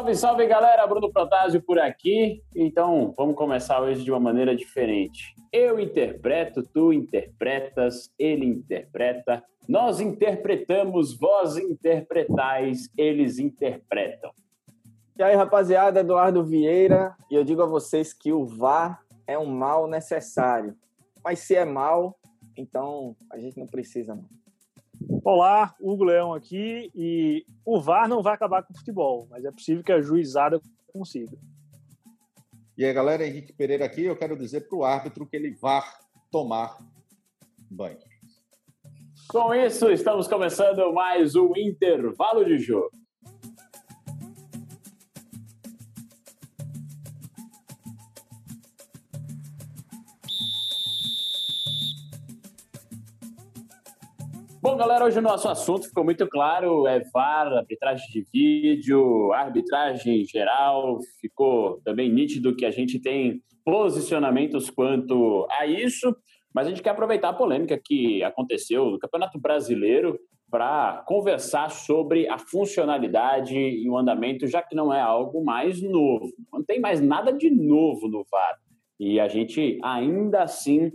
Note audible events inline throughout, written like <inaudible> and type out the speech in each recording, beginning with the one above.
Salve, salve galera, Bruno Protásio por aqui. Então, vamos começar hoje de uma maneira diferente. Eu interpreto, tu interpretas, ele interpreta, nós interpretamos, vós interpretais, eles interpretam. E aí, rapaziada, Eduardo Vieira, e eu digo a vocês que o VAR é um mal necessário. Mas se é mal, então a gente não precisa não. Olá, Hugo Leão aqui e o VAR não vai acabar com o futebol, mas é possível que a juizada consiga. E aí, galera, Henrique Pereira aqui, eu quero dizer para o árbitro que ele vá tomar banho. Com isso, estamos começando mais um intervalo de jogo. Galera, hoje o nosso assunto ficou muito claro: é VAR, arbitragem de vídeo, arbitragem geral. Ficou também nítido que a gente tem posicionamentos quanto a isso, mas a gente quer aproveitar a polêmica que aconteceu no Campeonato Brasileiro para conversar sobre a funcionalidade e o andamento, já que não é algo mais novo. Não tem mais nada de novo no VAR. E a gente ainda assim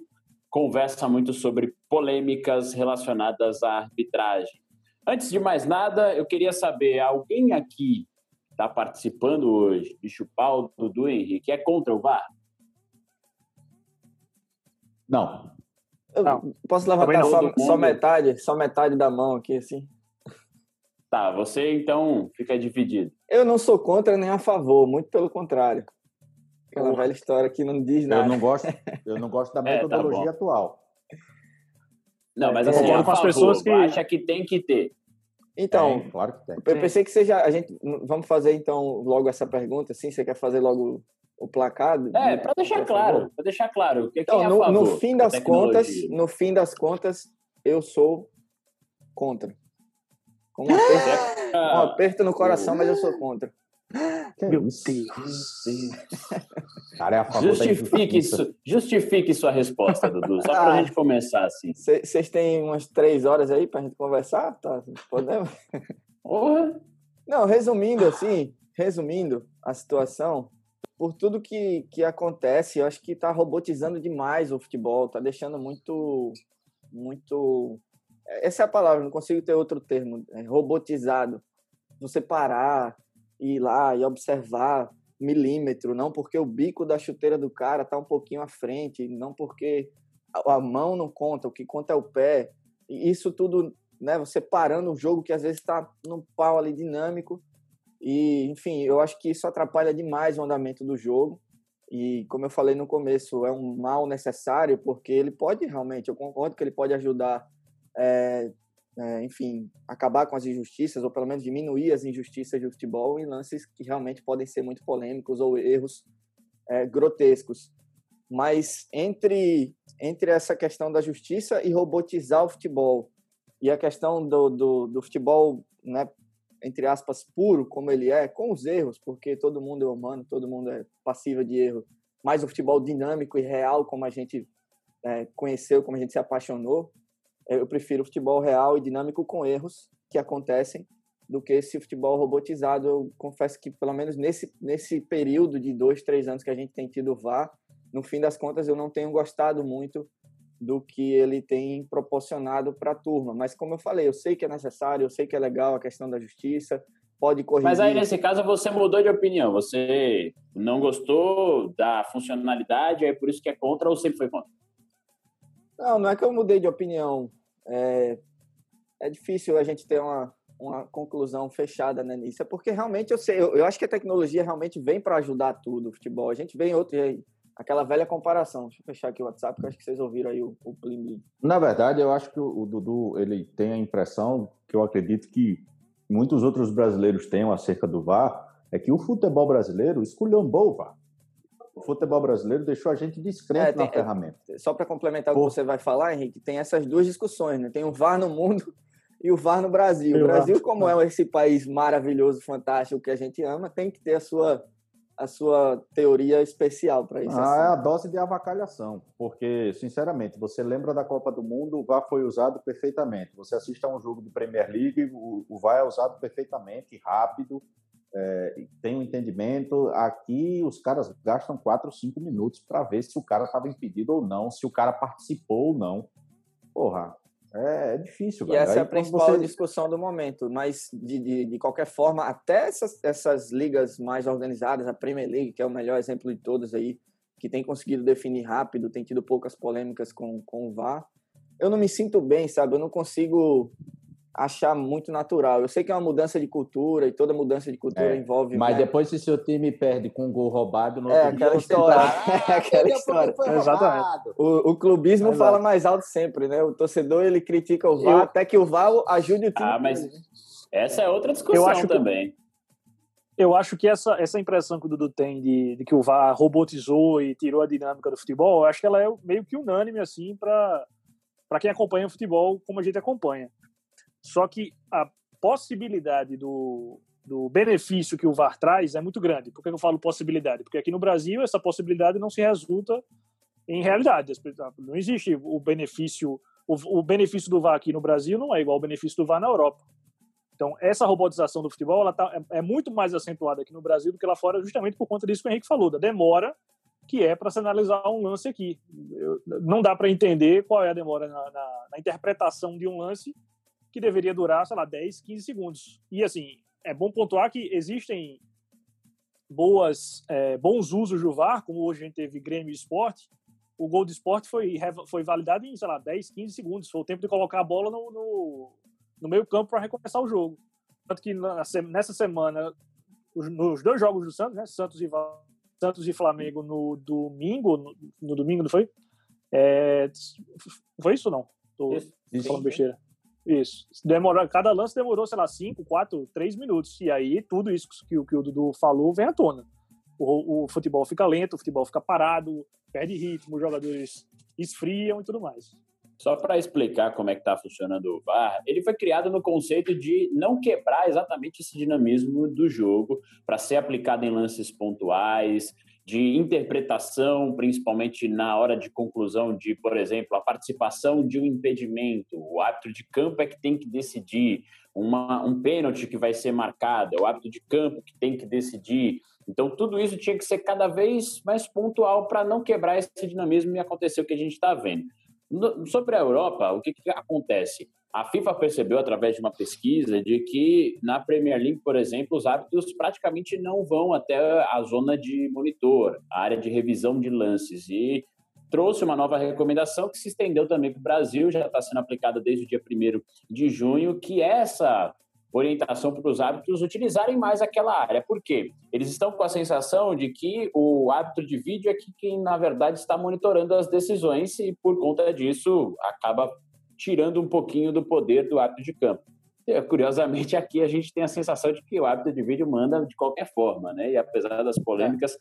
conversa muito sobre polêmicas relacionadas à arbitragem. Antes de mais nada, eu queria saber, alguém aqui está participando hoje, Bicho Paulo, Dudu Henrique, é contra o VAR? Não. Eu não. Posso levantar só, só, metade, só metade da mão aqui, assim? Tá, você então fica dividido. Eu não sou contra nem a favor, muito pelo contrário. Aquela velha história que não diz nada. Eu não gosto, eu não gosto da metodologia <laughs> é, tá atual. Não, mas assim, é, com as pessoas que acha que tem que ter. Então, tem, claro que tem. Eu pensei que seja a gente vamos fazer então logo essa pergunta, assim, você quer fazer logo o placar? É, para deixar claro, para deixar claro, então, é no, no, fim das contas, no fim das contas, eu sou contra. Com um <gasps> aperto, um aperto no coração, mas eu sou contra. Que Meu Deus. Deus. Cara, é a favor justifique, isso, justifique sua resposta, Dudu, só para a <laughs> ah, gente começar assim. Vocês têm umas três horas aí para a gente conversar? Tá, podemos? Porra. Não, resumindo assim, resumindo a situação, por tudo que, que acontece, eu acho que está robotizando demais o futebol, está deixando muito, muito... Essa é a palavra, não consigo ter outro termo, é robotizado. Você parar, ir lá e observar milímetro, não porque o bico da chuteira do cara está um pouquinho à frente, não porque a mão não conta, o que conta é o pé. E isso tudo, né, você parando o jogo que às vezes está num pau ali dinâmico. E, enfim, eu acho que isso atrapalha demais o andamento do jogo. E, como eu falei no começo, é um mal necessário, porque ele pode realmente, eu concordo que ele pode ajudar é, é, enfim, acabar com as injustiças, ou pelo menos diminuir as injustiças do futebol em lances que realmente podem ser muito polêmicos ou erros é, grotescos. Mas entre, entre essa questão da justiça e robotizar o futebol, e a questão do, do, do futebol, né, entre aspas, puro, como ele é, com os erros, porque todo mundo é humano, todo mundo é passível de erro, mas o futebol dinâmico e real, como a gente é, conheceu, como a gente se apaixonou, eu prefiro o futebol real e dinâmico com erros que acontecem do que esse futebol robotizado. Eu confesso que, pelo menos nesse, nesse período de dois, três anos que a gente tem tido VAR, no fim das contas, eu não tenho gostado muito do que ele tem proporcionado para a turma. Mas, como eu falei, eu sei que é necessário, eu sei que é legal a questão da justiça, pode corrigir. Mas aí, nesse caso, você mudou de opinião. Você não gostou da funcionalidade, é por isso que é contra ou sempre foi contra? Não, não é que eu mudei de opinião. É, é difícil a gente ter uma, uma conclusão fechada né, nisso. É porque realmente eu sei, eu, eu acho que a tecnologia realmente vem para ajudar tudo o futebol. A gente vem outro, aquela velha comparação. Deixa eu fechar aqui o WhatsApp, que eu acho que vocês ouviram aí o, o Plim Blim. Na verdade, eu acho que o, o Dudu ele tem a impressão que eu acredito que muitos outros brasileiros tenham acerca do VAR, é que o futebol brasileiro esculhambou o VAR. Futebol brasileiro deixou a gente descrente é, tem, na ferramenta. Só para complementar Por... o que você vai falar, Henrique, tem essas duas discussões, né? Tem o VAR no mundo e o VAR no Brasil. O Brasil, como é esse país maravilhoso, fantástico que a gente ama, tem que ter a sua a sua teoria especial para isso? Ah, assim. é a dose de avacalhação, porque, sinceramente, você lembra da Copa do Mundo, o VAR foi usado perfeitamente. Você assiste a um jogo de Premier League, o, o VAR é usado perfeitamente, rápido, é, tem um entendimento. Aqui, os caras gastam 4 ou 5 minutos para ver se o cara estava impedido ou não, se o cara participou ou não. Porra, é, é difícil. E essa Aí, é a principal você... discussão do momento. Mas, de, de, de, qualquer forma, até essas, essas ligas mais organizadas, a Premier League, que é o melhor exemplo de todas aí, que tem conseguido definir rápido, tem tido poucas polêmicas com, com o VAR, eu não me sinto bem, sabe? Eu não consigo achar muito natural. Eu sei que é uma mudança de cultura e toda mudança de cultura é, envolve. Mas né? depois, se seu time perde com um gol roubado, no é aquela história. Tá... <laughs> é aquela história. Exatamente. O, o clubismo Exato. fala mais alto sempre, né? O torcedor ele critica o VAR Eu... até que o VAR ajude o time. Ah, mas essa é outra discussão eu acho também. Que... Eu acho que essa, essa impressão que o Dudu tem de, de que o VAR robotizou e tirou a dinâmica do futebol, eu acho que ela é meio que unânime assim para para quem acompanha o futebol como a gente acompanha. Só que a possibilidade do, do benefício que o VAR traz é muito grande. Por que eu falo possibilidade? Porque aqui no Brasil essa possibilidade não se resulta em realidade. Não existe o benefício o, o benefício do VAR aqui no Brasil não é igual ao benefício do VAR na Europa. Então, essa robotização do futebol ela tá, é, é, muito mais acentuada aqui no Brasil do que lá fora, justamente por conta disso que o Henrique falou, da demora que é para se analisar um lance aqui. Eu, não dá para entender qual é a demora na, na, na, interpretação de um lance que deveria durar, sei lá, 10, 15 segundos. E, assim, é bom pontuar que existem boas, é, bons usos do VAR, como hoje a gente teve Grêmio Esporte, o gol do esporte foi, foi validado em, sei lá, 10, 15 segundos. Foi o tempo de colocar a bola no, no, no meio campo para recomeçar o jogo. Tanto que nessa semana, nos dois jogos do Santos, né, Santos e, Santos e Flamengo no domingo, no, no domingo, não foi? É, foi isso ou não? Tô, tô falando besteira. Isso. Demorou, cada lance demorou, sei lá, 5, 4, 3 minutos. E aí tudo isso que, que o Dudu falou vem à tona. O, o, futebol fica lento, o futebol fica parado, perde ritmo, os jogadores esfriam e tudo mais. Só para explicar como é que está funcionando o VAR, ele foi criado no conceito de não quebrar exatamente esse dinamismo do jogo para ser aplicado em lances pontuais, de interpretação, principalmente na hora de conclusão de, por exemplo, a participação de um impedimento. O árbitro de campo é que tem que decidir uma, um pênalti que vai ser marcado, é o árbitro de campo que tem que decidir. Então, tudo isso tinha que ser cada vez mais pontual para não quebrar esse dinamismo e acontecer o que a gente está vendo. No, sobre a Europa, o que, que acontece? A FIFA percebeu através de uma pesquisa de que na Premier League, por exemplo, os árbitros praticamente não vão até a zona de monitor, a área de revisão de lances e trouxe uma nova recomendação que se estendeu também para o Brasil, já está sendo aplicada desde o dia 1 de junho, que é essa orientação para os árbitros utilizarem mais aquela área. Por quê? Eles estão com a sensação de que o árbitro de vídeo é que quem, na verdade, está monitorando as decisões e, por conta disso, acaba tirando um pouquinho do poder do árbitro de campo. É, curiosamente, aqui a gente tem a sensação de que o árbitro de vídeo manda de qualquer forma, né? E apesar das polêmicas,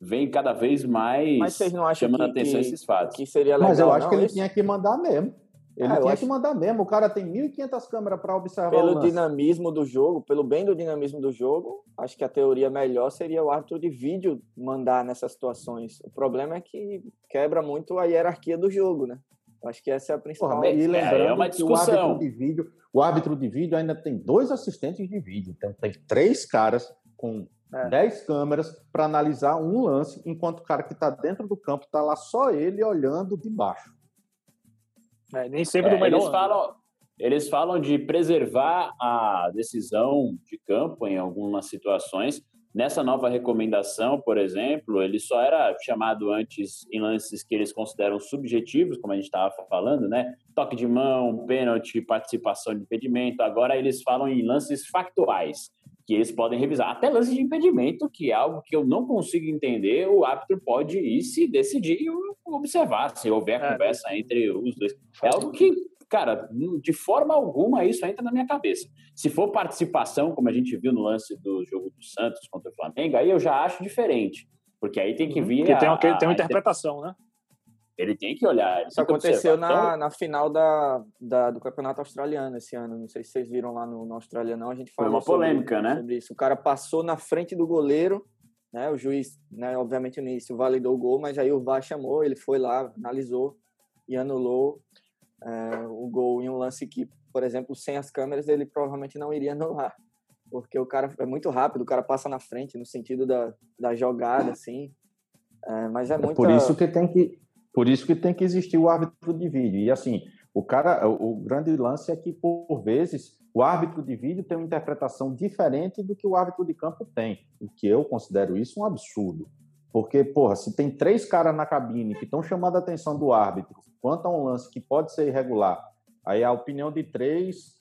vem cada vez mais chamando que, atenção que, esses fatos. Que seria legal, Mas eu acho não, que ele isso? tinha que mandar mesmo. Ele ah, tinha acho... que mandar mesmo. O cara tem 1.500 câmeras para observar Pelo dinamismo do jogo, pelo bem do dinamismo do jogo, acho que a teoria melhor seria o árbitro de vídeo mandar nessas situações. O problema é que quebra muito a hierarquia do jogo, né? Acho que essa é a principal. Porra, e lembrando é, é uma discussão. o árbitro de vídeo, o árbitro de vídeo ainda tem dois assistentes de vídeo, então tem três caras com é. dez câmeras para analisar um lance, enquanto o cara que está dentro do campo está lá só ele olhando de baixo. É, nem sempre é, do melhor. Eles falam, eles falam de preservar a decisão de campo em algumas situações, Nessa nova recomendação, por exemplo, ele só era chamado antes em lances que eles consideram subjetivos, como a gente estava falando, né? Toque de mão, pênalti, participação de impedimento. Agora eles falam em lances factuais, que eles podem revisar. Até lances de impedimento, que é algo que eu não consigo entender, o árbitro pode ir se decidir observar, se houver é. conversa entre os dois. É algo que cara, de forma alguma isso entra na minha cabeça. Se for participação, como a gente viu no lance do jogo do Santos contra o Flamengo, aí eu já acho diferente. Porque aí tem que uhum. vir. Porque tem, uma, a, tem uma interpretação, né? Ele tem que olhar. Isso aconteceu na, então, na final da, da, do Campeonato Australiano esse ano. Não sei se vocês viram lá no, no Australiano, a gente falou Foi uma polêmica, sobre, né? Sobre isso. O cara passou na frente do goleiro, né? O juiz, né, obviamente no início validou o gol, mas aí o VAR chamou, ele foi lá, analisou e anulou é, o gol em um lance que, por exemplo, sem as câmeras ele provavelmente não iria anular. Porque o cara é muito rápido, o cara passa na frente no sentido da, da jogada, assim. É, mas é, muito. É por isso que tem que por isso que tem que existir o árbitro de vídeo. E assim, o cara, o grande lance é que por vezes o árbitro de vídeo tem uma interpretação diferente do que o árbitro de campo tem, o que eu considero isso um absurdo. Porque, porra, se tem três caras na cabine que estão chamando a atenção do árbitro quanto a um lance que pode ser irregular, aí a opinião de três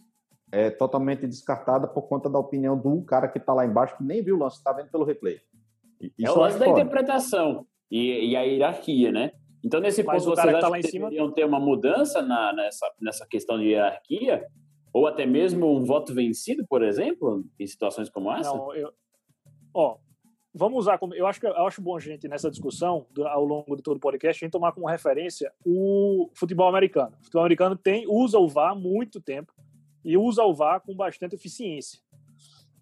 é totalmente descartada por conta da opinião do cara que está lá embaixo, que nem viu o lance, está vendo pelo replay. Isso é o lance da interpretação e, e a hierarquia, né? Então, nesse Mas ponto, vocês acham tá que cima... deveriam ter uma mudança na, nessa, nessa questão de hierarquia? Ou até mesmo um voto vencido, por exemplo, em situações como essa? Não, eu... Ó, vamos usar como... Eu acho, que, eu acho bom, gente, nessa discussão, ao longo de todo o podcast, a gente tomar como referência o futebol americano. O futebol americano tem, usa o VAR muito tempo e usa o VAR com bastante eficiência.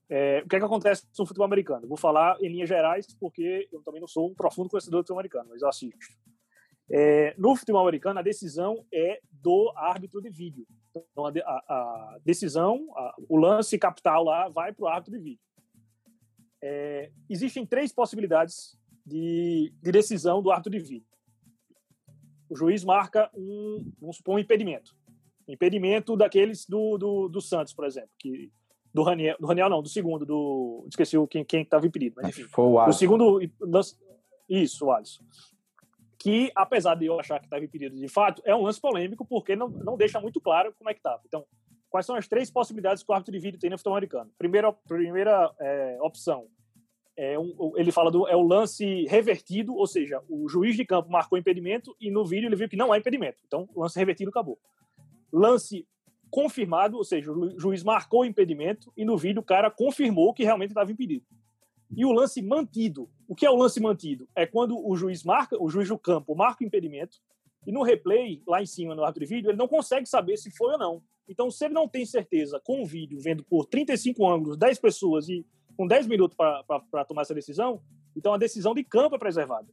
É, o que é que acontece no futebol americano? Vou falar em linhas gerais, porque eu também não sou um profundo conhecedor do futebol americano, mas eu assisto. É, no futebol americano, a decisão é do árbitro de vídeo. Então, a, a, a decisão, a, o lance capital lá vai para o árbitro de vídeo. É, existem três possibilidades de, de, decisão do árbitro de vídeo. O juiz marca um, vamos supor, um impedimento. Impedimento daqueles do, do, do Santos, por exemplo, que do Raniel, do Raniel não, do segundo, do esqueci quem estava impedido, mas enfim. Foi o Alisson. O segundo, isso, o Alisson que, apesar de eu achar que estava impedido de fato, é um lance polêmico porque não, não deixa muito claro como é que estava. Então, quais são as três possibilidades que o árbitro de vídeo tem no futebol americano? Primeira, primeira é, opção, é um, ele fala do é o lance revertido, ou seja, o juiz de campo marcou impedimento e no vídeo ele viu que não há impedimento. Então, lance revertido acabou. Lance confirmado, ou seja, o juiz marcou impedimento e no vídeo o cara confirmou que realmente estava impedido. E o lance mantido. O que é o lance mantido? É quando o juiz marca, o juiz do campo marca o impedimento, e no replay, lá em cima no árbitro de vídeo, ele não consegue saber se foi ou não. Então, se ele não tem certeza com o vídeo, vendo por 35 ângulos, 10 pessoas e com 10 minutos para tomar essa decisão, então a decisão de campo é preservada.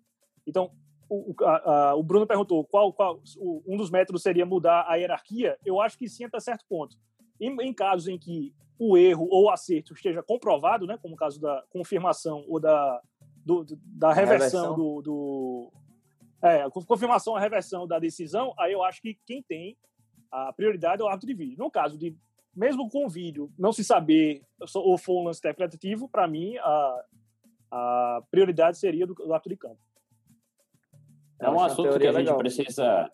Então, o, a, a, o Bruno perguntou qual, qual o, um dos métodos seria mudar a hierarquia. Eu acho que sim, até certo ponto. Em, em casos em que o erro ou o acerto esteja comprovado, né, como o caso da confirmação ou da, do, da reversão, reversão. Do, do, É, confirmação ou reversão da decisão, aí eu acho que quem tem a prioridade é o árbitro de vídeo. No caso de, mesmo com o vídeo, não se saber ou for um lance interpretativo, para mim, a, a prioridade seria do, do árbitro de campo. É um assunto que a gente precisa,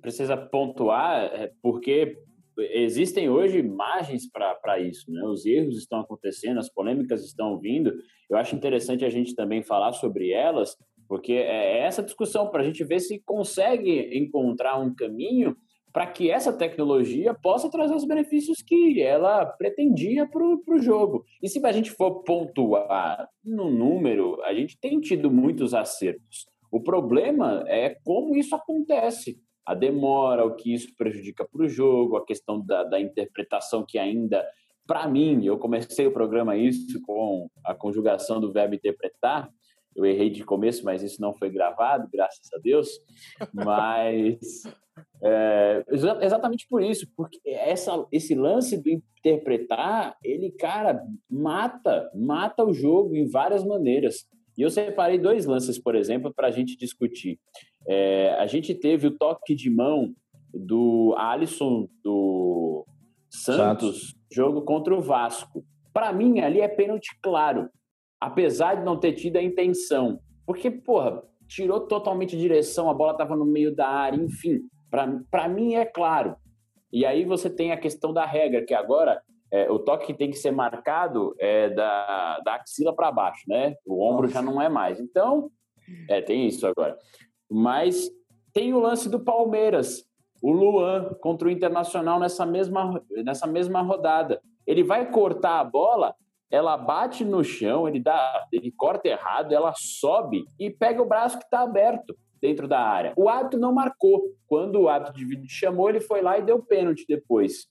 precisa pontuar, é, porque existem hoje imagens para isso, né? Os erros estão acontecendo, as polêmicas estão vindo. Eu acho interessante a gente também falar sobre elas, porque é essa discussão para a gente ver se consegue encontrar um caminho para que essa tecnologia possa trazer os benefícios que ela pretendia para o jogo. E se a gente for pontuar no número, a gente tem tido muitos acertos. O problema é como isso acontece a demora, o que isso prejudica para o jogo, a questão da, da interpretação que ainda, para mim, eu comecei o programa isso com a conjugação do verbo interpretar, eu errei de começo, mas isso não foi gravado, graças a Deus. Mas <laughs> é, exatamente por isso, porque essa, esse lance do interpretar, ele, cara, mata, mata o jogo em várias maneiras. E eu separei dois lances, por exemplo, para a gente discutir. É, a gente teve o toque de mão do Alisson do Santos, Santos. jogo contra o Vasco. Para mim, ali é pênalti claro, apesar de não ter tido a intenção. Porque, porra, tirou totalmente direção, a bola estava no meio da área, enfim. Para mim é claro. E aí você tem a questão da regra, que agora é, o toque que tem que ser marcado é da, da axila para baixo, né? O ombro Nossa. já não é mais. Então, é, tem isso agora. Mas tem o lance do Palmeiras, o Luan contra o Internacional nessa mesma, nessa mesma rodada. Ele vai cortar a bola, ela bate no chão, ele dá, ele corta errado, ela sobe e pega o braço que está aberto dentro da área. O árbitro não marcou. Quando o árbitro de vídeo chamou, ele foi lá e deu pênalti depois.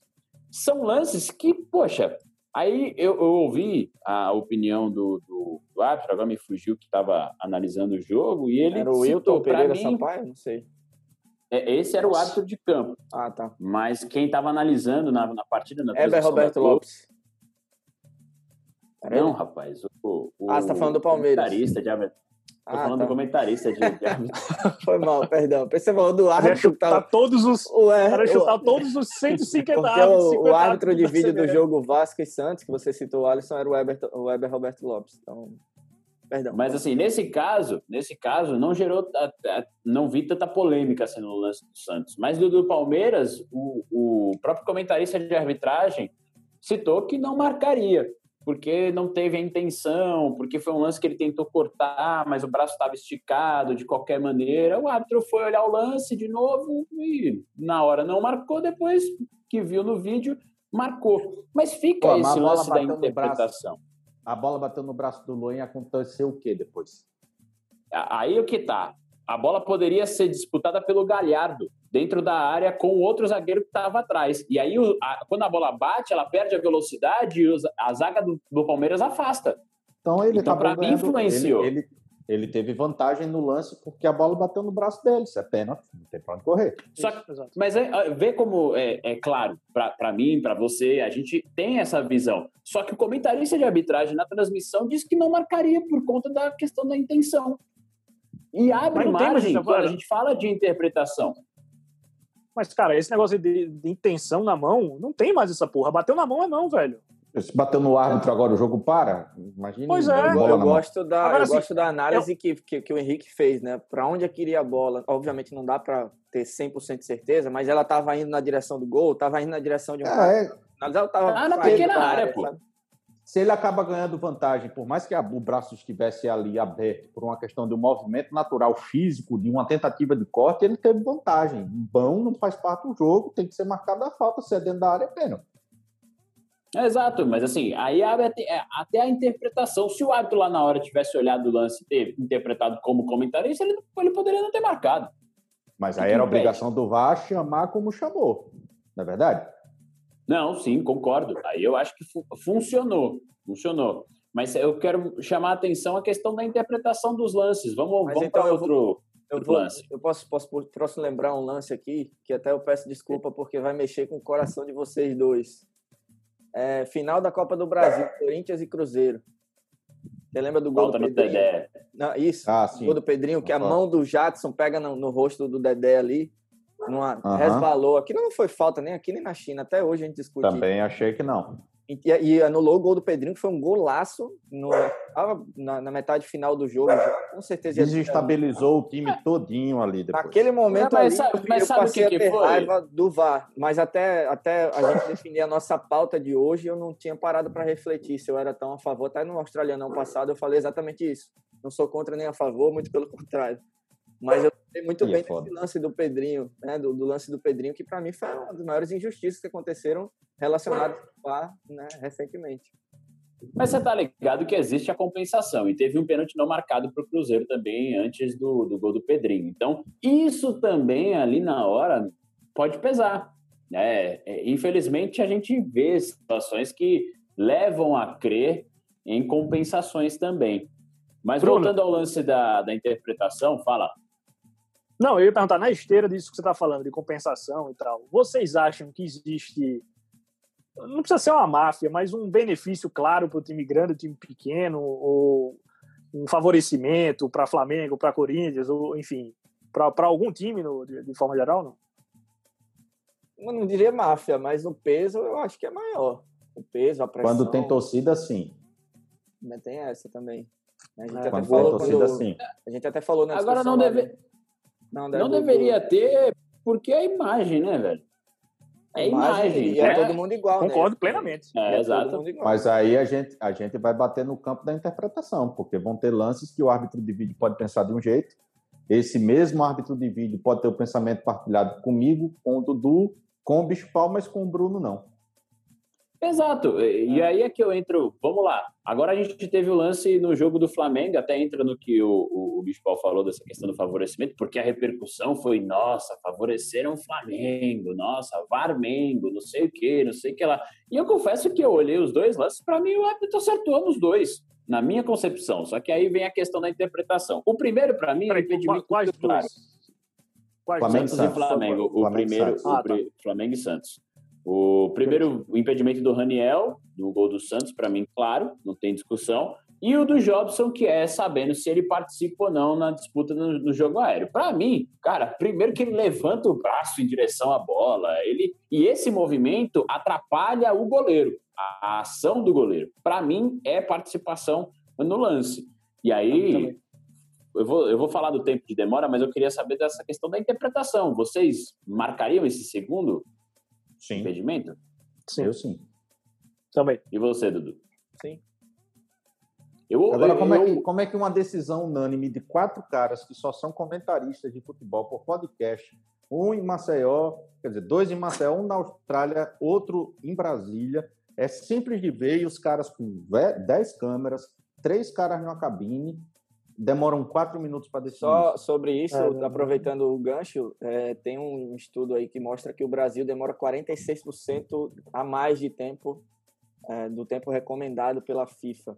São lances que, poxa, aí eu, eu ouvi a opinião do, do, do, árbitro, agora me fugiu que estava analisando o jogo, e ele Era o Wilton Pereira mim, Sampaio? Não sei. É, esse era o árbitro de campo. Ah, tá. Mas quem estava analisando na, na partida... Na Heber Roberto Lopes. Não, rapaz. O, o, ah, você tá falando do Palmeiras. Comentarista de Tô ah, falando tá. do comentarista de, <laughs> Foi mal, perdão. Pensei falando do árbitro. chutar todos os. Ué, Era chutar o... todos os 150 árbitros. O, o árbitro de vídeo do jogo Vasco e Santos, que você citou, o Alisson, era o Weber, o Weber Roberto Lopes. Então. Perdão. Mas assim, nesse caso, nesse caso, não gerou. Não vi tanta polêmica assim, no lance do Santos. Mas do, do Palmeiras, o, o próprio comentarista de arbitragem citou que não marcaria porque não teve a intenção, porque foi um lance que ele tentou cortar, mas o braço estava esticado de qualquer maneira. O árbitro foi olhar o lance de novo e na hora não marcou, depois que viu no vídeo, marcou. Mas fica Pô, esse lance da interpretação. Braço, a bola bateu no braço do Luan e aconteceu o que depois? Aí o que tá? A bola poderia ser disputada pelo Galhardo dentro da área com o outro zagueiro que estava atrás. E aí, a, quando a bola bate, ela perde a velocidade e a zaga do, do Palmeiras afasta. Então, ele então para mim, influenciou. Ele, ele, ele, teve vantagem no lance porque a bola bateu no braço dele. Isso é pênalti, não tem para onde correr. Só, mas é, vê como é, é claro, para mim, para você, a gente tem essa visão. Só que o comentarista de arbitragem na transmissão disse que não marcaria por conta da questão da intenção. E abre margem, a gente fala de interpretação. Mas, cara, esse negócio de, de, intenção na mão, não tem mais essa porra. Bateu na mão é não, velho. Se bateu no árbitro agora, o jogo para? Imagina. Pois é. Eu, eu gosto, da, agora, eu assim, gosto da análise eu... que, que, que, o Henrique fez, né? Para onde queria a bola. Obviamente não dá para ter 100% de certeza, mas ela estava indo na direção do gol, estava indo na direção de um. É, é. Ela tava ah, na pequena área, área, pô. Sabe? Se ele acaba ganhando vantagem, por mais que o braço estivesse ali aberto por uma questão de um movimento natural físico, de uma tentativa de corte, ele teve vantagem. Bom não faz parte do jogo, tem que ser marcada a falta, se é dentro da área, é pênalti. Exato, mas assim, aí é, até a interpretação. Se o árbitro lá na hora tivesse olhado o lance e ter interpretado como comentarista, ele, ele poderia não ter marcado. Mas aí era a obrigação do VAR chamar como chamou, não é verdade? Não, sim, concordo. Aí eu acho que fu funcionou, funcionou. Mas eu quero chamar a atenção a questão da interpretação dos lances. Vamos, vamos então para outro, vou, outro vou, lance. Eu posso, posso, posso lembrar um lance aqui, que até eu peço desculpa porque vai mexer com o coração de vocês dois. É, final da Copa do Brasil, Corinthians e Cruzeiro. Você lembra do gol Falta do Pedrinho? Não, isso, ah, sim. o gol do Pedrinho, que a mão do Jadson pega no, no rosto do Dedé ali numa, uhum. resvalou. Aquilo não foi falta nem aqui nem na China. Até hoje a gente discute. Também achei que não. E, e anulou o gol do Pedrinho, que foi um golaço no, na, na metade final do jogo. Com certeza. Desestabilizou o time todinho ali depois. Naquele momento mas, ali, mas, eu sabe passei que a ter foi? raiva do VAR. Mas até, até a gente definir a nossa pauta de hoje, eu não tinha parado para refletir se eu era tão a favor. Até no Australiano passado eu falei exatamente isso. Não sou contra nem a favor, muito pelo contrário. Mas eu sei muito bem é desse lance do Pedrinho, né? Do, do lance do Pedrinho, que para mim foi uma das maiores injustiças que aconteceram relacionadas com né, recentemente. Mas você tá ligado que existe a compensação e teve um pênalti não marcado para o Cruzeiro também antes do, do gol do Pedrinho. Então, isso também ali na hora pode pesar. Né? É, infelizmente, a gente vê situações que levam a crer em compensações também. Mas Bruno. voltando ao lance da, da interpretação, fala. Não, eu ia perguntar, na esteira disso que você está falando, de compensação e tal, vocês acham que existe, não precisa ser uma máfia, mas um benefício claro para o time grande, o time pequeno, ou um favorecimento para Flamengo, para Corinthians, ou enfim, para algum time no, de, de, forma geral, não? Eu não diria máfia, mas no peso eu acho que é maior. O peso, a pressão. Quando tem torcida, sim. Mas tem essa também. A gente, é, até falou, quando, assim. a gente até falou na Agora não deve, não, não deveria ter, porque é imagem, né, velho? É imagem. E é, é todo mundo igual, né? Concordo né? plenamente. É, é exato. Mas aí a gente, a gente vai bater no campo da interpretação, porque vão ter lances que o árbitro de vídeo pode pensar de um jeito esse mesmo árbitro de vídeo pode ter o pensamento partilhado comigo, com o Dudu, com o Bispal, mas com o Bruno não. Exato. E é. aí é que eu entro. Vamos lá. Agora a gente teve o lance no jogo do Flamengo, até entra no que o, o, o Bispal falou dessa questão do favorecimento, porque a repercussão foi: nossa, favoreceram o Flamengo, nossa, Varmengo, não sei o que, não sei o que lá. E eu confesso que eu olhei os dois lances, para mim o árbitro acertou nos dois, na minha concepção. Só que aí vem a questão da interpretação. O primeiro, para mim, é impedimento. Quais claro. Quais Flamengo Santos e Flamengo. O Flamengo primeiro, o ah, tá. Flamengo e Santos. O primeiro o impedimento do Raniel, do gol do Santos, para mim, claro, não tem discussão. E o do Jobson, que é sabendo se ele participa ou não na disputa no, no jogo aéreo. Para mim, cara, primeiro que ele levanta o braço em direção à bola, ele e esse movimento atrapalha o goleiro, a, a ação do goleiro. Para mim, é participação no lance. E aí, eu vou, eu vou falar do tempo de demora, mas eu queria saber dessa questão da interpretação. Vocês marcariam esse segundo? Sim. Impedimento? Sim. Eu sim. Também. E você, Dudu? Sim. Eu, Agora, eu, como, é que, como é que uma decisão unânime de quatro caras que só são comentaristas de futebol por podcast, um em Maceió, quer dizer, dois em Maceió, um na Austrália, outro em Brasília, é simples de ver e os caras com dez câmeras, três caras na cabine, demoram quatro minutos para decidir. Só sobre isso, é, aproveitando o gancho, é, tem um estudo aí que mostra que o Brasil demora 46% a mais de tempo é, do tempo recomendado pela FIFA,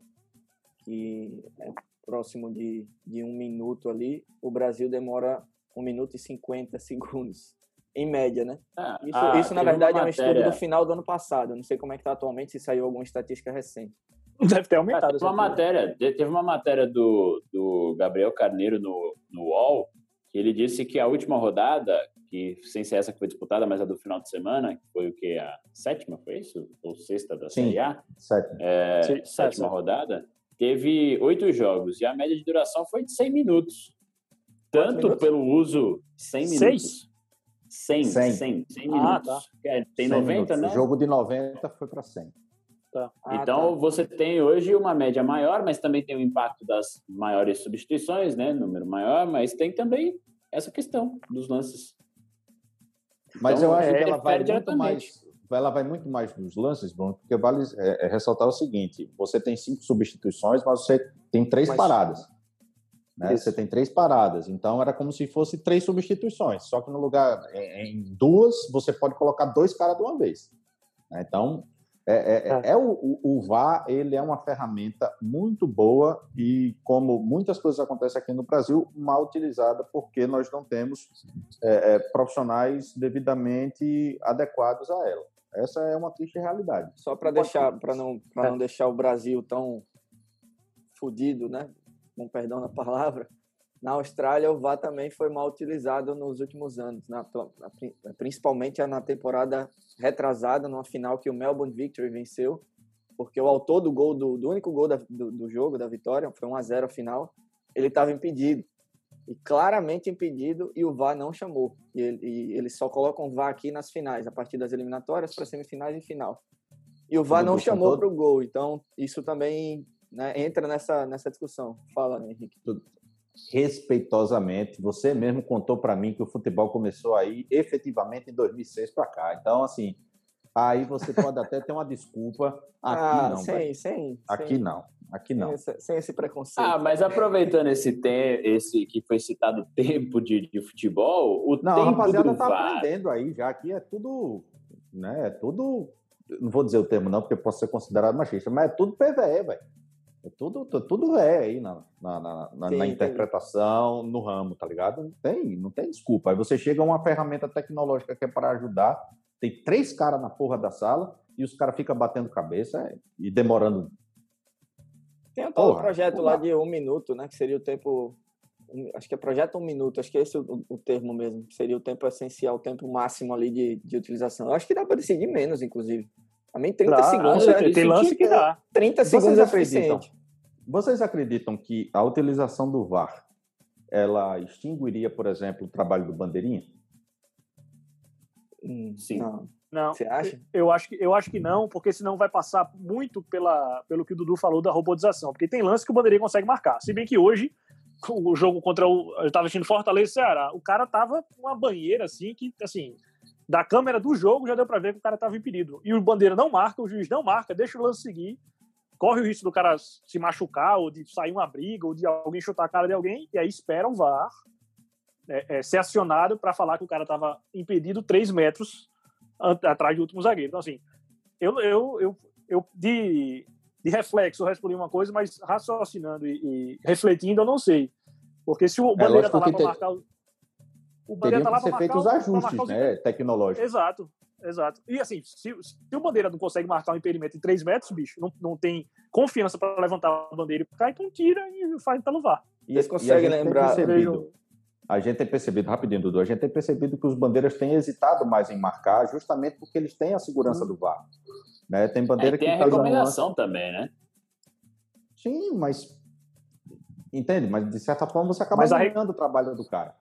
que é próximo de, de um minuto ali. O Brasil demora um minuto e 50 segundos. Em média, né? Ah, isso, ah, isso na verdade, é um estudo do final do ano passado. Eu não sei como é que está atualmente, se saiu alguma estatística recente. <laughs> Deve ter aumentado. teve, uma matéria, teve uma matéria do, do Gabriel Carneiro no, no UOL, que ele disse que a última rodada, que sem ser essa que foi disputada, mas a do final de semana, que foi o que? A sétima, foi isso? Ou sexta da Série A? Sétima. É, Sim, sétima rodada. Teve oito jogos e a média de duração foi de 100 minutos. Tanto minutos? pelo uso... 100 minutos. Seis? 100, 100, 100, 100 minutos. Ah, tá. É, tem 90, minutos. né? O jogo de 90 foi para 100. Tá. Ah, então, tá. você tem hoje uma média maior, mas também tem o impacto das maiores substituições, né? Número maior, mas tem também essa questão dos lances. Mas então, eu acho é, que ela vai muito mais. Ela vai muito mais nos lances, Bruno, porque vale é, é ressaltar o seguinte: você tem cinco substituições, mas você tem três mas... paradas. Né? Você tem três paradas, então era como se fosse três substituições, só que no lugar em duas você pode colocar dois caras de uma vez. Né? Então é, é, é, é o, o, VAR ele é uma ferramenta muito boa e, como muitas coisas acontecem aqui no Brasil, mal utilizada porque nós não temos é, é, profissionais devidamente adequados a ela. Essa é uma triste realidade. Só para deixar, para não, para não deixar o Brasil tão fodido, né? Com perdão na palavra, na Austrália, o VAR também foi mal utilizado nos últimos anos, na, na, principalmente na temporada retrasada, numa final que o Melbourne Victory venceu, porque o autor do gol, do, do único gol da, do, do, jogo, da vitória, foi 1 a 0 a final, ele estava impedido. E claramente impedido, e o VAR não chamou. E, ele, e eles só colocam o VAR aqui nas finais, a partir das eliminatórias para semifinais e final. E o VAR não chamou para o gol, então isso também né, entra nessa, nessa discussão. Fala, né, Henrique. Tudo, respeitosamente. Você mesmo contou para mim que o futebol começou aí efetivamente em 2006 para cá. Então, assim, aí você pode até ter uma desculpa. Aqui ah, não. Sem, sem, aqui sem, não. Aqui não. Sem, sem, esse preconceito. Ah, mas aproveitando esse tempo, esse que foi citado tempo de, de futebol, o não, tempo a rapaziada tá VAR... aprendendo aí já. Aqui é tudo, né? É tudo. Não vou dizer o termo não, porque posso ser considerado machista, mas é tudo PVE, velho. É tudo, tudo é aí na, na, na, na interpretação, no ramo, tá ligado? Não tem, não tem desculpa. Aí você chega a uma ferramenta tecnológica que é para ajudar, tem três caras na porra da sala e os caras ficam batendo cabeça e demorando. Tem um tal projeto porra. lá de um minuto, né? Que seria o tempo. Acho que é projeto um minuto, acho que é esse o, o termo mesmo. Seria o tempo essencial, o tempo máximo ali de, de utilização. Eu acho que dá para decidir menos, inclusive. Também 30 dá, segundos. É, tem lance que dá. 30 segundos Vocês é suficiente. Vocês acreditam que a utilização do VAR ela extinguiria, por exemplo, o trabalho do bandeirinha? Hum, Sim. Não. Não. Você acha? Eu acho que eu acho que não, porque senão vai passar muito pela, pelo que o Dudu falou da robotização, porque tem lance que o bandeirinha consegue marcar. Se bem que hoje o jogo contra o. Eu tava assistindo Fortaleza e Ceará. O cara tava com uma banheira assim, que, assim, da câmera do jogo já deu para ver que o cara tava impedido. E o bandeira não marca, o juiz não marca, deixa o lance seguir. Corre o risco do cara se machucar, ou de sair uma briga, ou de alguém chutar a cara de alguém, e aí espera o VAR é, é, ser acionado para falar que o cara tava impedido 3 metros atrás do último zagueiro. Então, assim, eu, eu, eu, eu de, de reflexo eu respondi uma coisa, mas raciocinando e, e refletindo eu não sei. Porque se o é, Bandeira é, tá lá para marcar... O Bandeira tá lá para marcar... os ajustes, os... né, tecnológicos. Exato, exato. E assim, se, se o Bandeira não consegue marcar um impedimento em 3 metros, bicho, não, não tem confiança para levantar a bandeira e ficar, então tira e faz pelo VAR. E eles conseguem lembrar... A gente tem percebido, rapidinho, Dudu, a gente tem percebido que os bandeiras têm hesitado mais em marcar, justamente porque eles têm a segurança do VAR. Né? Tem bandeira é, tem que a tá recomendação também, né? Sim, mas entende? Mas de certa forma você acaba ganhando o trabalho do cara.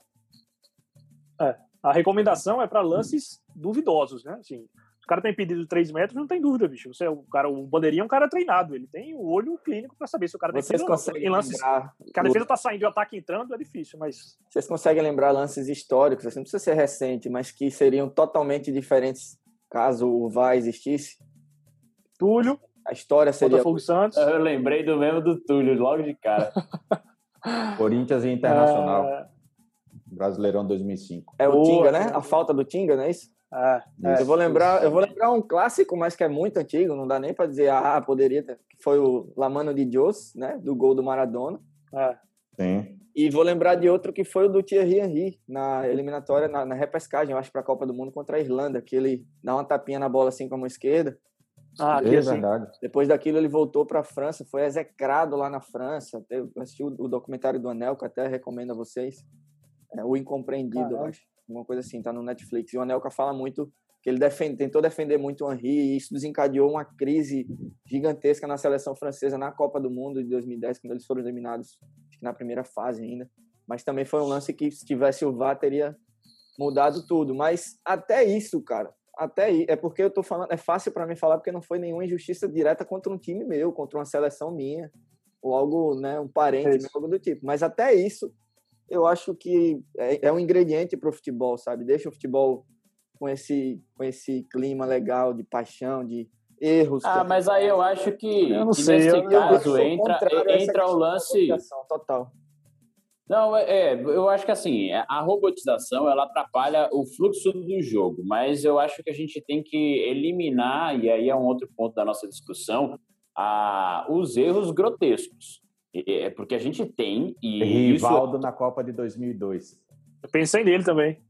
É, a recomendação é para lances duvidosos, né? Assim, o cara tem pedido 3 metros, não tem dúvida, bicho. Você, o, cara, o bandeirinha é um cara treinado, ele tem o olho clínico para saber se o cara tem Vocês conseguem em lances, lembrar... Que a defesa tá saindo e o ataque entrando, é difícil, mas... Vocês conseguem lembrar lances históricos, assim, não precisa ser recente, mas que seriam totalmente diferentes caso o VAR existisse? Túlio. A história seria... Botafogo Santos. Eu lembrei do mesmo do Túlio, logo de cara. <laughs> <laughs> Corinthians e Internacional. É... Brasileirão 2005. É o Tinga, né? A falta do Tinga, não é isso? É, é, eu vou lembrar, eu vou lembrar um clássico, mas que é muito antigo, não dá nem para dizer ah, poderia ter, que foi o Lamano de Dios, né, do gol do Maradona. É. Sim. E vou lembrar de outro que foi o do Thierry Henry na eliminatória na, na repescagem, eu acho para a Copa do Mundo contra a Irlanda, que ele dá uma tapinha na bola assim com a mão esquerda. Ah, é assim, verdade. Depois daquilo ele voltou para a França, foi execrado lá na França. Eu assisti o, o documentário do Anel, que até recomendo a vocês. É, o Incompreendido, eu acho alguma coisa assim, tá no Netflix. E o Anelka fala muito que ele defende, tentou defender muito o Henry e isso desencadeou uma crise gigantesca na seleção francesa na Copa do Mundo de 2010, quando eles foram eliminados na primeira fase ainda. Mas também foi um lance que, se tivesse o VAR, teria mudado tudo. Mas até isso, cara, até aí, é porque eu tô falando, é fácil para mim falar porque não foi nenhuma injustiça direta contra um time meu, contra uma seleção minha, ou algo, né, um parente, é algo do tipo. Mas até isso, eu acho que é, é um ingrediente para o futebol, sabe? Deixa o futebol com esse, com esse clima legal de paixão, de erros. Ah, mas aí eu acho que, eu que sei, nesse eu, caso eu entra, entra o lance. Total. Não, é, é, eu acho que assim, a robotização ela atrapalha o fluxo do jogo, mas eu acho que a gente tem que eliminar, e aí é um outro ponto da nossa discussão, a, os erros grotescos. É porque a gente tem e Rivaldo isso... na Copa de 2002. Eu pensei nele também.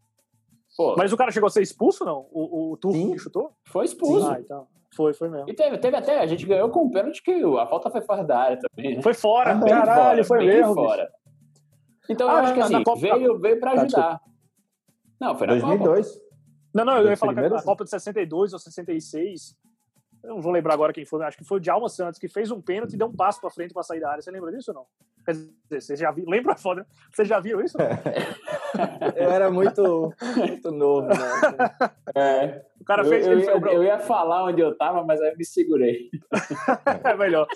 Pô. Mas o cara chegou a ser expulso, não? O, o Turco que chutou? Foi expulso. Ah, então. Foi, foi mesmo. E teve, teve até, a gente ganhou com o pênalti que a falta foi fora da área também. Né? Foi fora, ah, caralho, fora, foi mesmo. fora. Então ah, eu acho que assim, Copa... veio, veio pra tá, ajudar. Não, foi na 2002. Copa. Não, não, eu ia falar que a Copa de 62 ou 66 eu não vou lembrar agora quem foi, acho que foi o Djalma Santos, que fez um pênalti e deu um passo para frente para sair da área. Você lembra disso ou não? Quer dizer, você já viu? Lembra foda? Você já viu isso? <laughs> eu era muito, muito novo, né? <laughs> É. O cara fez. Eu, eu, ia, eu, ia, falar onde eu tava, mas aí eu me segurei. <laughs> é melhor.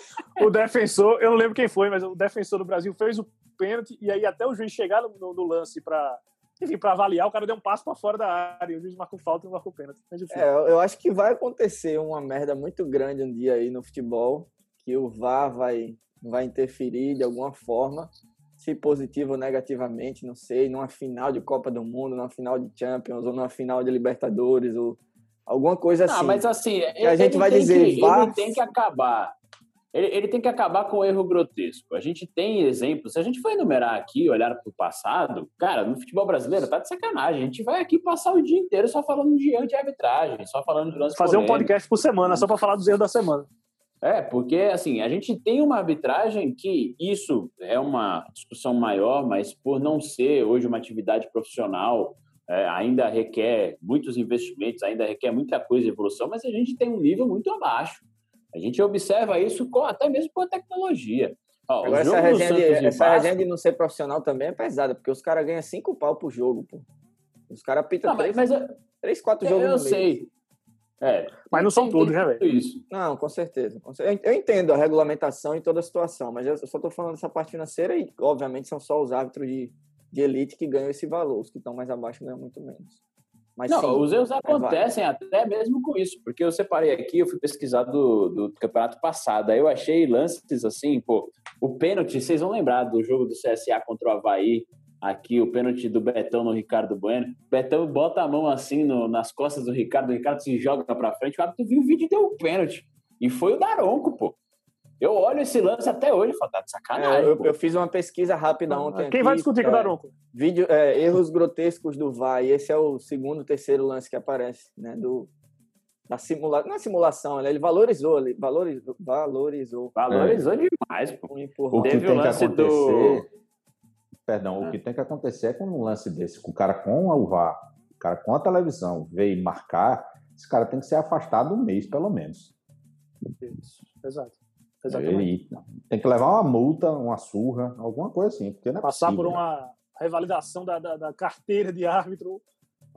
O defensor, eu não lembro quem foi, mas o defensor do Brasil fez o pênalti e aí até o juiz chegar no, no, no lance para enfim, para avaliar, o cara deu um passo para fora da área, o juiz marcou falta e não marcou pênalti. É, eu acho que vai acontecer uma merda muito grande um dia aí no futebol, que o VAR vai, vai interferir de alguma forma, se positivo ou negativamente, não sei, numa final de Copa do Mundo, numa final de Champions, ou numa final de Libertadores, ou alguma coisa assim. Não, mas assim, a gente vai dizer, que, VAR... ele tem que acabar ele, ele, tem que acabar com o erro grotesco. A gente tem exemplos, se a gente for enumerar aqui, olhar para o passado, cara, no futebol brasileiro tá de sacanagem. A gente vai aqui passar o dia inteiro só falando de anti-arbitragem, só falando de lance Fazer polêmico. um podcast por semana, só para falar dos erros da semana. É, porque assim, a gente tem uma arbitragem que isso é uma discussão maior, mas por não ser hoje uma atividade profissional, é, ainda requer muitos investimentos, ainda requer muita coisa, evolução, mas a gente tem um nível muito abaixo. A gente observa isso com, até mesmo com a tecnologia. Ó, Agora, essa resenha, de, essa resenha de não ser profissional também é pesada, porque os caras ganham cinco pau por jogo, pô. Os caras pitam três, mas, três, quatro jogos eu sei. É, mas não são todos, né, velho? Isso. Não, com certeza. Eu entendo a regulamentação em toda a situação, mas eu só estou falando dessa parte financeira e, obviamente, são só os árbitros de, de elite que ganham esse valor. Os que estão mais abaixo ganham muito menos. Mas, não, sim, os erros acontecem até mesmo com isso, porque eu separei aqui, eu fui pesquisar do, do campeonato passado, aí eu achei lances assim, pô, o pênalti, vocês vão lembrar do jogo do CSA contra o Havaí, aqui o pênalti do Betão no Ricardo Bueno. Betão bota a mão assim no, nas costas do Ricardo, o Ricardo se joga para frente. O árbitro viu o vídeo e deu o pênalti. E foi o Daronco, pô. Eu olho esse lance até hoje e falo, tá de sacanagem. É, eu, eu, fiz uma pesquisa rápida ontem. Quem aqui, vai discutir com o Daronco? Vídeo, é, erros grotescos do VAR. E esse é o segundo, terceiro lance que aparece, né? Do, da simulação. Não é simulação, ele valorizou, ele valorizou. Valorizou, valorizou é. demais, pô. O que Teve tem o lance que acontecer. Do Perdão, o é. que tem que acontecer é com um lance desse, com o cara com o VAR, o cara com a televisão veio marcar, esse cara tem que ser afastado um mês, pelo menos. Isso, exato. Exatamente. tem que levar uma multa, uma surra, alguma coisa assim. Porque não é Passar possível, por uma revalidação da, da, da carteira de árbitro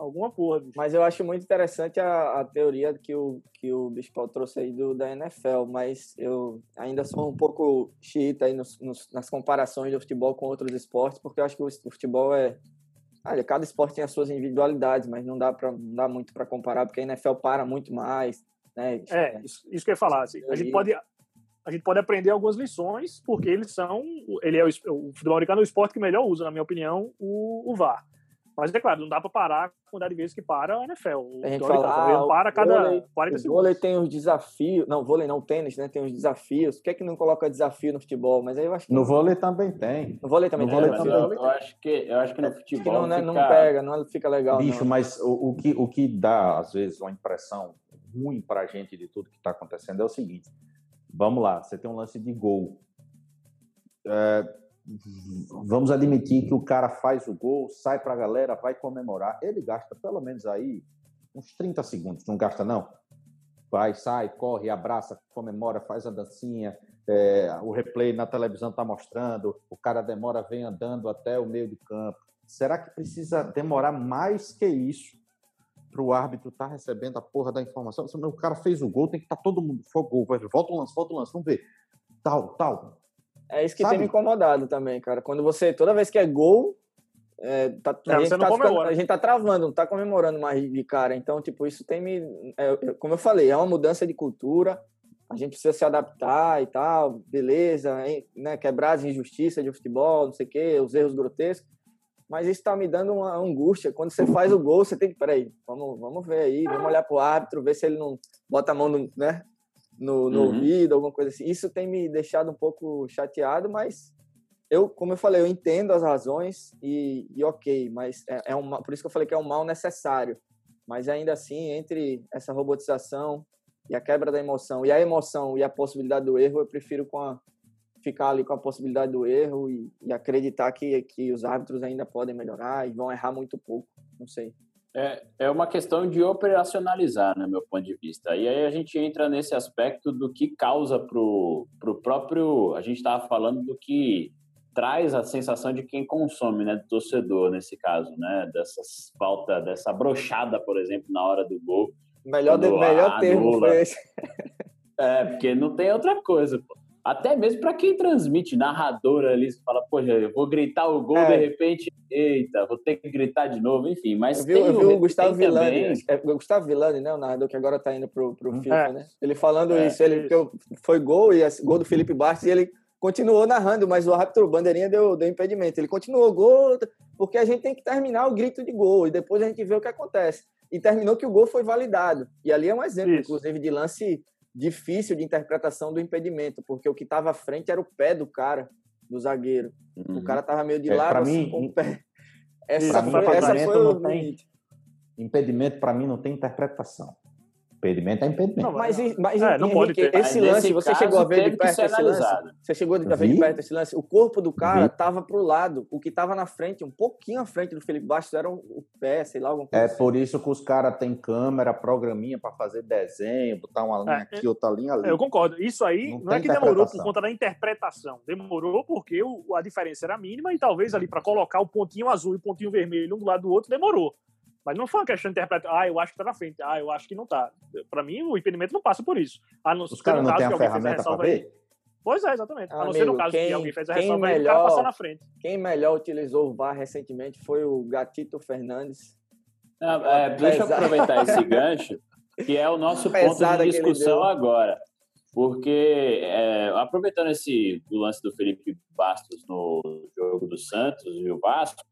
alguma porra. Bicho. Mas eu acho muito interessante a, a teoria que o, que o Bispo trouxe aí do, da NFL, mas eu ainda sou um pouco xiita aí nos, nos, nas comparações do futebol com outros esportes, porque eu acho que o, o futebol é. Olha, cada esporte tem as suas individualidades, mas não dá, pra, não dá muito para comparar, porque a NFL para muito mais. Né? É, isso, isso que eu ia falar. Assim, a gente pode a gente pode aprender algumas lições, porque eles são. Ele é o, o futebol americano é o esporte que melhor usa, na minha opinião, o, o VAR. Mas é claro, não dá para parar a quantidade de vezes que para a NFL. O a gente fala, ah, para a cada vôlei, 40 segundos. O vôlei tem os desafios. Não, vôlei não, tênis, né? Tem os desafios. Por que, é que não coloca desafio no futebol? Mas aí eu acho que. No vôlei também tem. No vôlei também no tem. Vôlei também. Eu, eu, acho que, eu acho que no futebol. Que não, né, fica... não pega, não fica legal. Bicho, não. mas o, o, que, o que dá, às vezes, uma impressão ruim para a gente de tudo que está acontecendo é o seguinte. Vamos lá, você tem um lance de gol. É, vamos admitir que o cara faz o gol, sai para a galera, vai comemorar. Ele gasta pelo menos aí uns 30 segundos, não gasta não? Vai, sai, corre, abraça, comemora, faz a dancinha, é, o replay na televisão está mostrando, o cara demora, vem andando até o meio de campo. Será que precisa demorar mais que isso para o árbitro estar tá recebendo a porra da informação? O cara fez o gol, tem que estar tá todo mundo, fogo, volta o lance, volta o lance, vamos ver. Tal, tal. É isso que Sabe? tem me incomodado também, cara. Quando você, toda vez que é gol, é, tá, é, a, gente tá ficando, a, gente tá travando, não tá comemorando mais de cara. Então, tipo, isso tem me. É, como eu falei, é uma mudança de cultura. A gente precisa se adaptar e tal, beleza, né? Quebrar as injustiças de futebol, não sei o quê, os erros grotescos. Mas isso tá me dando uma angústia. Quando você faz o gol, você tem que. Peraí, vamos, vamos ver aí, vamos olhar pro árbitro, ver se ele não bota a mão no, né, no, no uhum. ouvido, alguma coisa assim. Isso tem me deixado um pouco chateado, mas eu, como eu falei, eu entendo as razões e, e ok, mas é, é uma, por isso que eu falei que é um mal necessário. Mas ainda assim, entre essa robotização e a quebra da emoção e a emoção e a possibilidade do erro, eu prefiro com a, ficar ali com a possibilidade do erro e, e acreditar que, que os árbitros ainda podem melhorar e vão errar muito pouco. Não sei. É, é uma questão de operacionalizar, no né, meu ponto de vista. E aí a gente entra nesse aspecto do que causa para o próprio. A gente estava falando do que traz a sensação de quem consome, né, do torcedor nesse caso, né, dessas falta, dessa brochada, por exemplo, na hora do gol. Melhor, de, melhor termo foi esse. <laughs> É, porque não tem outra coisa, pô até mesmo para quem transmite, narrador ali, você fala, poxa, eu vou gritar o gol, é. de repente, eita, vou ter que gritar de novo, enfim. Mas eu vi, eu vi o, Gustavo Villani, é, o Gustavo Villani, né, o narrador que agora está indo pro, pro uhum. FIFA, é. né? Ele falando é, isso, ele isso. foi gol, e gol do Felipe Bastos, e ele continuou narrando, mas o árbitro, o bandeirinha, deu, deu impedimento. Ele continuou gol, porque a gente tem que terminar o grito de gol, e depois a gente vê o que acontece. E terminou que o gol foi validado. E ali é um exemplo, isso. inclusive, de lance difícil de interpretação do impedimento, porque o que estava à frente era o pé do cara, do zagueiro. Uhum. O cara estava meio de é, lado assim, mim, com o pé. Essa foi, essa foi o tem, Impedimento, para mim, não tem interpretação. Impedimento é impedimento. Não, mas, mas é, não Henrique, pode ter. esse mas lance, você chegou a ver de perto esse lance? Você chegou a ver de perto esse lance? O corpo do cara estava pro lado. O que estava na frente, um pouquinho à frente do Felipe Bastos, era o pé, sei lá, alguma coisa. É assim. por isso que os caras têm câmera, programinha para fazer desenho, botar uma linha é, aqui, outra linha ali. Eu concordo. Isso aí não, não é que demorou por conta da interpretação. Demorou porque o, a diferença era mínima e talvez ali para colocar o pontinho azul e o pontinho vermelho um do lado do outro demorou. Mas não foi uma questão de interpretar, ah, eu acho que tá na frente, ah, eu acho que não tá. Para mim, o impedimento não passa por isso. A não, Os caras não têm a ferramenta para ver? Pois é, exatamente. Amigo, a não ser no caso quem, que alguém fez a ressalva melhor, e o cara passar na frente. Quem melhor utilizou o VAR recentemente foi o Gatito Fernandes. é, deixa eu aproveitar <laughs> esse gancho, que é o nosso ponto de discussão agora. Porque, é, aproveitando esse lance do Felipe Bastos no jogo do Santos e o Vasco,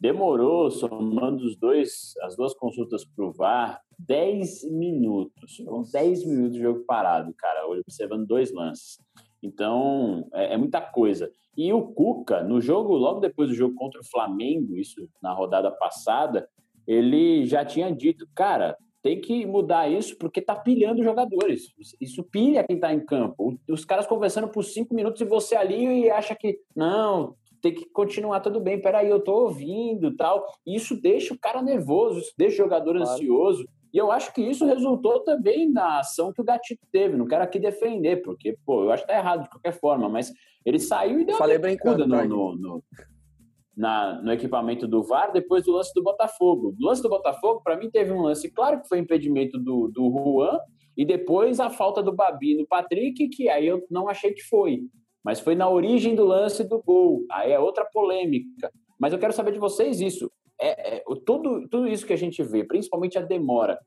demorou, somando os dois, as duas consultas para o VAR, 10 minutos. Foram 10 minutos de jogo parado, cara, observando dois lances. Então, é, é, muita coisa. E o Cuca, no jogo, logo depois do jogo contra o Flamengo, isso na rodada passada, ele já tinha dito, cara, tem que mudar isso porque tá pilhando jogadores. Isso pilha quem tá em campo. Os caras conversando por cinco minutos e você ali e acha que, não, tem que continuar tudo bem. Peraí, eu tô ouvindo tal. Isso deixa o cara nervoso, isso deixa o jogador claro. ansioso. E eu acho que isso resultou também na ação que o Gatito teve. Não quero aqui defender, porque, pô, eu acho que tá errado de qualquer forma, mas ele saiu e deu Falei uma no, no, no, na, no equipamento do VAR depois do lance do Botafogo. No lance do Botafogo, para mim, teve um lance, claro que foi impedimento do, do Juan, e depois a falta do Babi no Patrick, que aí eu não achei que foi. Mas foi na origem do lance do gol. Aí é outra polêmica. Mas eu quero saber de vocês isso é, é, tudo, tudo isso que a gente vê, principalmente a demora,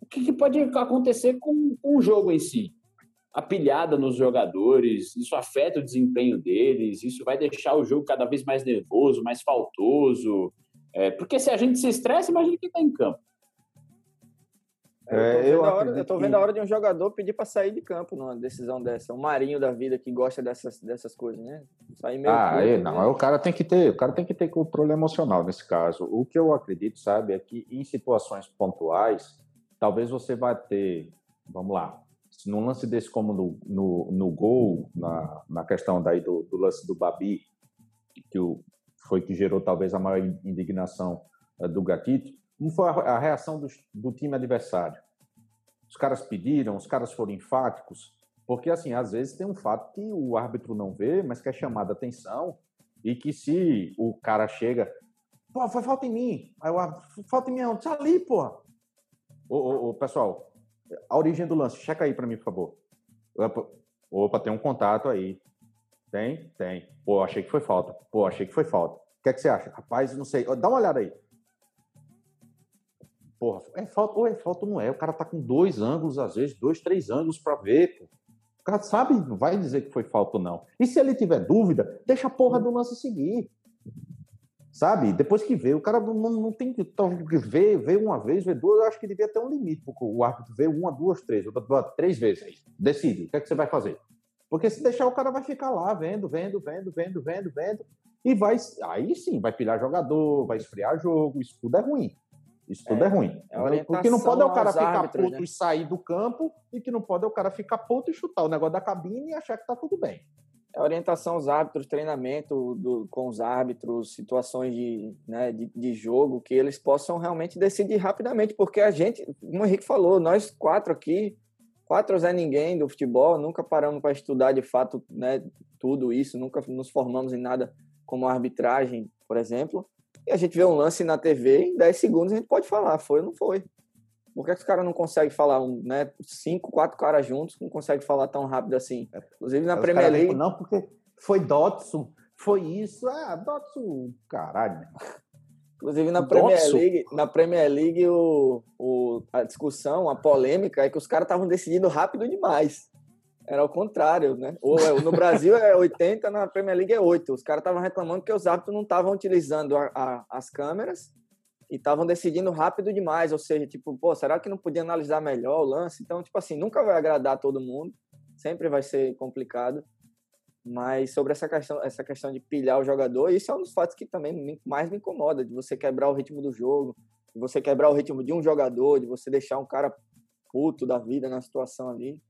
o que, que pode acontecer com, com, o jogo em si? A pilhada nos jogadores, isso afeta o desempenho deles, isso vai deixar o jogo cada vez mais nervoso, mais faltoso. É, porque se a gente se estressa, imagina quem está em campo. É, eu, tô eu, eu tô vendo a hora de um jogador pedir para sair de campo numa decisão dessa. Um marinho da vida que gosta dessas, dessas coisas, né? Sair meio ah, é, não, o cara tem que ter, o cara tem que ter controle emocional nesse caso. O que eu acredito, sabe, é que em situações pontuais, talvez você vai ter, vamos lá, num lance desse como no, no, no gol, na, na questão daí do, do lance do Babi, que o, foi que gerou talvez a maior indignação uh, do Gatito, como foi a reação do, do time adversário? Os caras pediram, os caras foram enfáticos, porque assim, às vezes tem um fato que o árbitro não vê, mas que é chamado a atenção, e que se o cara chega, pô, foi falta em mim, aí o árbitro, falta em mim, não, tá ali, pô. Ô, ô, ô, pessoal, a origem do lance, checa aí para mim, por favor. Opa, tem um contato aí. Tem? Tem. Pô, achei que foi falta. Pô, achei que foi falta. O que é que você acha? Rapaz, não sei. Dá uma olhada aí. Porra, é falta ou é falta ou não é? O cara tá com dois ângulos, às vezes, dois, três ângulos para ver, pô. O cara sabe, não vai dizer que foi falta ou não. E se ele tiver dúvida, deixa a porra do lance seguir. Sabe? Depois que vê, o cara não, não tem que ver, ver uma vez, ver duas, eu acho que devia ter um limite, porque o árbitro vê uma, duas, três, três vezes. Decide, o que é que você vai fazer? Porque se deixar, o cara vai ficar lá vendo, vendo, vendo, vendo, vendo, vendo, e vai. Aí sim, vai pilhar jogador, vai esfriar jogo, isso tudo é ruim. Isso tudo é, é ruim. É o que não pode é o cara ficar árbitros, puto né? e sair do campo, e que não pode é o cara ficar puto e chutar o negócio da cabine e achar que tá tudo bem. É orientação aos árbitros, treinamento do, com os árbitros, situações de, né, de, de, jogo, que eles possam realmente decidir rapidamente, porque a gente, como o Henrique falou, nós quatro aqui, quatro Zé Ninguém do futebol, nunca paramos para estudar de fato né, tudo isso, nunca nos formamos em nada como arbitragem, por exemplo. E a gente vê um lance na TV, em 10 segundos a gente pode falar, foi ou não foi. Por que, que os caras não conseguem falar, né? Cinco, quatro caras juntos, não conseguem falar tão rápido assim? É, Inclusive na Premier League. Não, porque foi Dotson, foi isso. Ah, Dotson, caralho. Inclusive na Premier League, na Premier League o, o, a discussão, a polêmica é que os caras estavam decidindo rápido demais. Era o contrário, né? Ou, é, no Brasil é 80, na Premier League é 8. Os caras estavam reclamando que os árbitros não estavam utilizando a, a, as câmeras e estavam decidindo rápido demais. Ou seja, tipo, pô, será que não podia analisar melhor o lance? Então, tipo assim, nunca vai agradar todo mundo. Sempre vai ser complicado. Mas sobre essa questão, essa questão de pilhar o jogador, isso é um dos fatos que também mais me incomoda, de você quebrar o ritmo do jogo, de você quebrar o ritmo de um jogador, de você deixar um cara puto da vida na situação ali.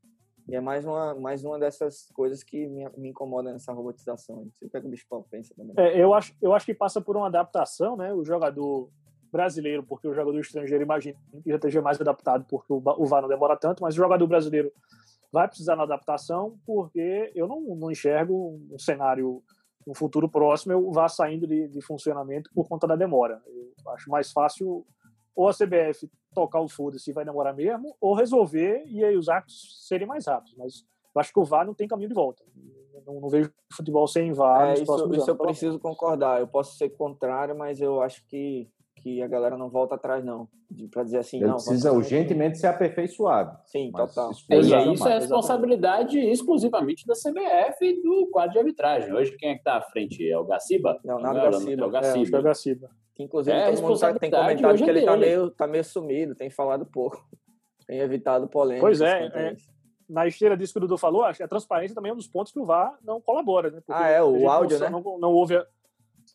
E é mais uma, mais uma dessas coisas que me, me incomoda nessa robotização. Não sei o que, é que o bicho pensa também. É, eu, acho, eu acho que passa por uma adaptação, né? O jogador brasileiro, porque o jogador estrangeiro, imagina que já esteja mais adaptado, porque o, o VAR não demora tanto, mas o jogador brasileiro vai precisar de adaptação, porque eu não, não enxergo um cenário no futuro próximo, eu vá saindo de, de funcionamento por conta da demora. Eu acho mais fácil ou a CBF tocar o foda-se e vai demorar mesmo, ou resolver e aí os árbitros serem mais rápidos. Mas eu acho que o VAR não tem caminho de volta. Não, não vejo futebol sem VAR. É, isso, isso eu preciso concordar. Eu posso ser contrário, mas eu acho que, que a galera não volta atrás, não. Para dizer assim, Ele não. precisa urgentemente ser aperfeiçoado. Sim, total. É, e aí isso é responsabilidade exclusivamente da CBF e do quadro de arbitragem. Hoje, quem é que está à frente? É o Gaciba? Não, nada é, Gaciba. É o Gaciba. É, o Gaciba. Que, inclusive, é, todo mundo tá, tem comentado que ele está meio, tá meio sumido, tem falado pouco. <laughs> Tem evitado polêmica. Pois é, é na esteira disso que o Dudu falou, acho que a transparência também é um dos pontos que o VAR não colabora, né? Porque ah, é, o áudio, não, né? Não, não, houve a,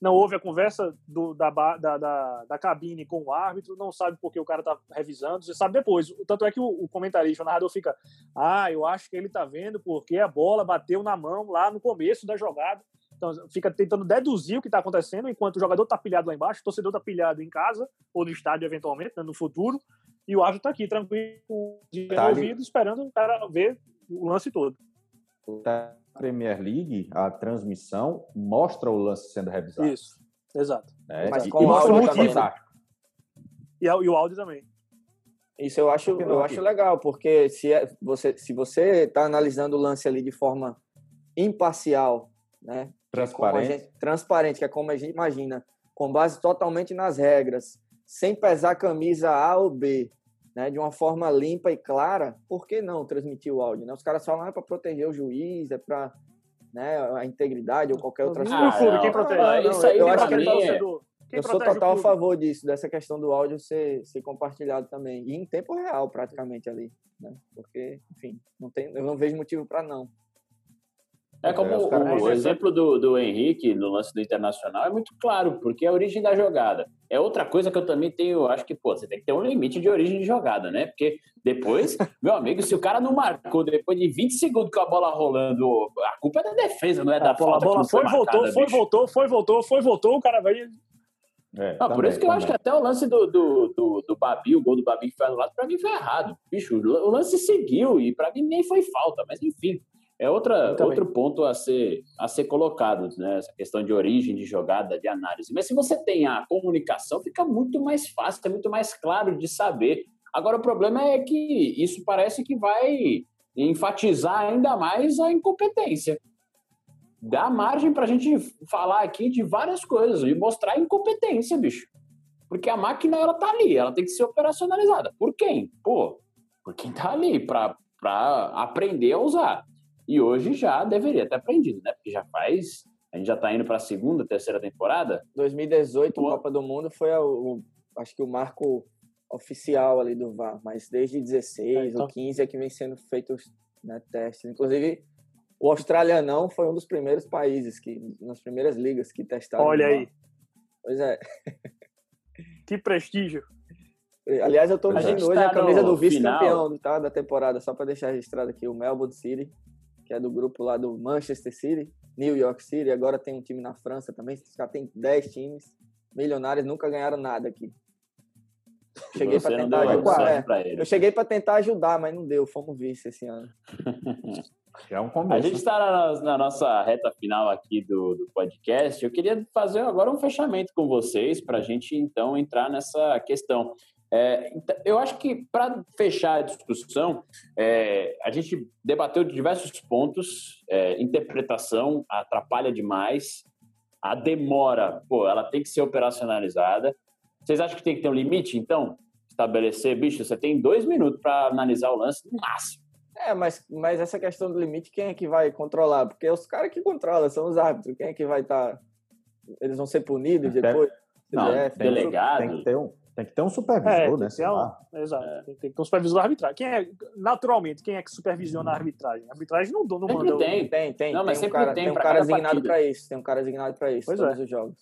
não houve a conversa do, da, da, da, da, cabine com o árbitro, não sabe porque o cara tá revisando, você sabe depois. Tanto é que o, o comentarista, o narrador fica, ah, eu acho que ele tá vendo porque a bola bateu na mão lá no começo da jogada. Então, fica tentando deduzir o que está acontecendo, enquanto o jogador está pilhado lá embaixo, o torcedor está pilhado em casa, ou no estádio, eventualmente, né, no futuro, e o árbitro está aqui, tranquilo, tá ouvido, esperando o cara ver o lance todo. Na Premier League, a transmissão mostra o lance sendo revisado. Isso, exato. É, Mas com e, o mostra o motivo. E, e, o áudio também. Isso eu acho, eu acho legal, porque se é, você se você está analisando o lance ali de forma imparcial, né? Transparente. Gente, transparente, que é como a gente imagina, com base totalmente nas regras, sem pesar camisa A ou B, né, de uma forma limpa e clara, por que não transmitir o áudio? Né? Os caras falam, ah, é para proteger o juiz, é para né, a integridade ou qualquer outra coisa. Ah, quem protege? Não, isso aí eu acho que é eu sou total a favor disso, dessa questão do áudio ser, ser compartilhado também. E em tempo real, praticamente, ali. Né? Porque, enfim, não tem, eu não vejo motivo para não. É como é, o, o exemplo do, do Henrique no lance do Internacional é muito claro, porque é a origem da jogada. É outra coisa que eu também tenho, acho que, pô, você tem que ter um limite de origem de jogada, né? Porque depois, <laughs> meu amigo, se o cara não marcou depois de 20 segundos com a bola rolando, a culpa é da defesa, não é da a falta. A bola foi, foi voltou, marcada, foi, bicho. voltou, foi, voltou, foi, voltou, o cara vai. É, não, também, por isso que eu acho que até o lance do, do, do, do Babi, o gol do Babi que foi anulado, pra mim foi errado. Bicho, o lance seguiu e pra mim nem foi falta, mas enfim. É outra, outro ponto a ser, a ser colocado, né? essa questão de origem de jogada, de análise. Mas se você tem a comunicação, fica muito mais fácil, é muito mais claro de saber. Agora, o problema é que isso parece que vai enfatizar ainda mais a incompetência. Dá margem para a gente falar aqui de várias coisas e mostrar a incompetência, bicho. Porque a máquina, ela tá ali, ela tem que ser operacionalizada. Por quem? Pô, por quem tá ali, para aprender a usar. E hoje já deveria ter aprendido, né? Porque já faz. A gente já está indo para a segunda, terceira temporada. 2018, a Copa do Mundo foi o, acho que o marco oficial ali do VAR, mas desde 16 é, então... ou 15 é que vem sendo feitos né, testes. Inclusive, o australianão foi um dos primeiros países que, nas primeiras ligas que testaram. Olha aí. Pois é. Que prestígio. Aliás, eu estou vestindo hoje tá a camisa do vice-campeão tá, da temporada, só para deixar registrado aqui, o Melbourne City que é do grupo lá do Manchester City, New York City, agora tem um time na França também, já tem 10 times. Milionários nunca ganharam nada aqui. Cheguei para tentar ajudar. É, eu cheguei para tentar ajudar, mas não deu. Fomos vice esse ano. <laughs> É um começo. A gente está na, na, nossa reta final aqui do, do podcast. Eu queria fazer agora um fechamento com vocês para a gente então entrar nessa questão. É, então, eu acho que, para fechar a discussão, é, a gente debateu diversos pontos. É, interpretação atrapalha demais. A demora, pô, ela tem que ser operacionalizada. Vocês acham que tem que ter um limite, então? Estabelecer, bicho, você tem dois minutos para analisar o lance no máximo. É, mas, mas essa questão do limite, quem é que vai controlar? Porque os caras que controlam são os árbitros. Quem é que vai estar. Tá... Eles vão ser punidos depois? Não, delegado. Tem que ter um tem que ter um supervisor, é, né? Tem um, exato. É. Tem, que ter um supervisor da arbitragem. Quem é, naturalmente, quem é que supervisiona a arbitragem? A arbitragem não, não sempre manda. Tem, tem, tem. Não, mas tem sempre um cara, tem, tem um cara designado para isso. Tem um cara designado para isso, pois todos é. os jogos.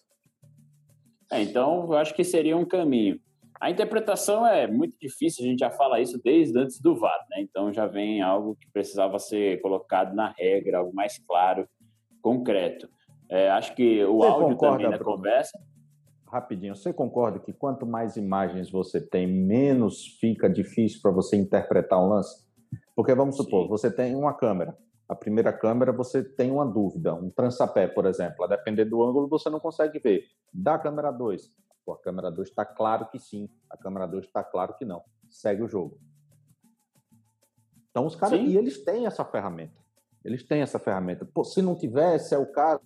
É, então, eu acho que seria um caminho. A interpretação é muito difícil, a gente já fala isso desde antes do VAR, né? Então já vem algo que precisava ser colocado na regra, algo mais claro, concreto. É, acho que o Você áudio também da conversa rapidinho, você concorda que quanto mais imagens você tem, menos fica difícil para você interpretar um lance? Porque vamos supor, Sim. você tem uma câmera. A primeira câmera você tem uma dúvida, um transapé, por exemplo. A depender do ângulo você não consegue ver. Da câmera 2, Pô, a câmera 2 está claro que sim, a câmera 2 está claro que não. Segue o jogo. Então, os caras. Sim. E eles têm essa ferramenta. Eles têm essa ferramenta. Pô, se não tivesse, é o caso.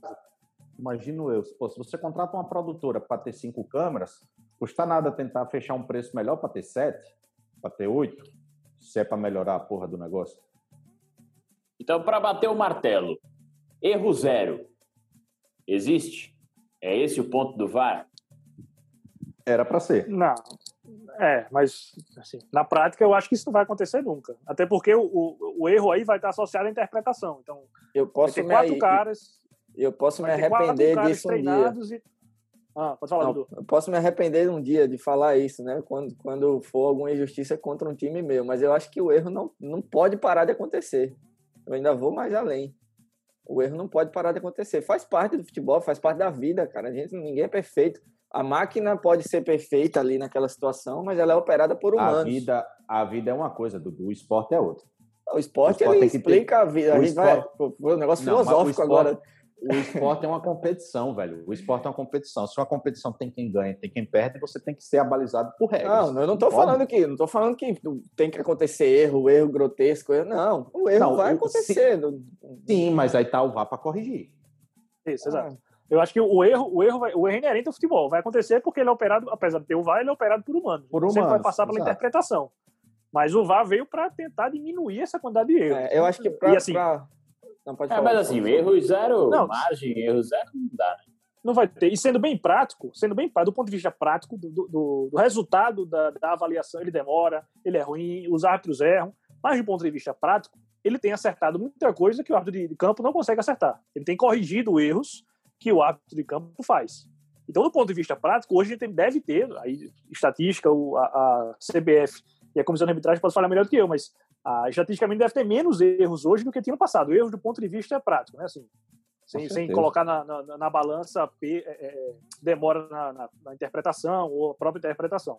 Imagino eu. Pô, se você contrata uma produtora para ter cinco câmeras, custa nada tentar fechar um preço melhor para ter sete, para ter oito, se é para melhorar a porra do negócio. Então, para bater o martelo, erro zero. Existe? É esse o ponto do VAR? Era para ser. Não. É, mas assim, na prática eu acho que isso não vai acontecer nunca. Até porque o, o, o erro aí vai estar associado à interpretação. Então, eu posso ter quatro me, caras. Eu posso me arrepender disso um dia. E... Ah, pode falar, não, Eu posso me arrepender um dia de falar isso, né? Quando, quando for alguma injustiça contra um time meu. Mas eu acho que o erro não, não pode parar de acontecer. Eu ainda vou mais além. O erro não pode parar de acontecer. Faz parte do futebol, faz parte da vida, cara. A gente, ninguém é perfeito. A máquina pode ser perfeita ali naquela situação, mas ela é operada por humanos. A vida, a vida é uma coisa, Dudu. O esporte é outra. O esporte, o esporte ele explica ter... a vida. A gente esporte... vai. Foi um negócio não, filosófico esporte... agora. O esporte é uma competição, velho. O esporte é uma competição. Se uma competição tem quem ganha, tem quem perde, você tem que ser abalizado por regras. Não, eu não estou falando que, não tô falando que tem que acontecer erro, erro grotesco. Não, o erro não, vai acontecer. Sim, mas aí tá o VAR para corrigir. Isso, exato. Ah. Eu acho que o erro, o erro, vai, o erro é inerente ao futebol. Vai acontecer porque ele é operado, apesar de ter o VAR, ele é operado por humanos. Por humanos. Sempre vai passar pela exato. interpretação. Mas o VAR veio para tentar diminuir essa quantidade de erros. É, eu acho que para assim, pra não pode é, falar. É, mas assim, erro zero, não, margem, erro zero não dá, né? Não vai ter. E sendo bem prático, sendo bem do ponto de vista prático, do, do, do resultado da, da, avaliação, ele demora, ele é ruim, os árbitros erram, mas do ponto de vista prático, ele tem acertado muita coisa que o árbitro de campo não consegue acertar. Ele tem corrigido erros que o árbitro de campo faz. Então, do ponto de vista prático, hoje a gente deve ter, aí, estatística, a, a CBF e a Comissão de Arbitragem pode falar melhor do que eu, mas ah, estatisticamente deve ter menos erros hoje do que tinha no passado. Erros do ponto de vista prático, né? Assim, sem, sem colocar na, na, na balança é, é, demora na, na, na, interpretação ou a própria interpretação.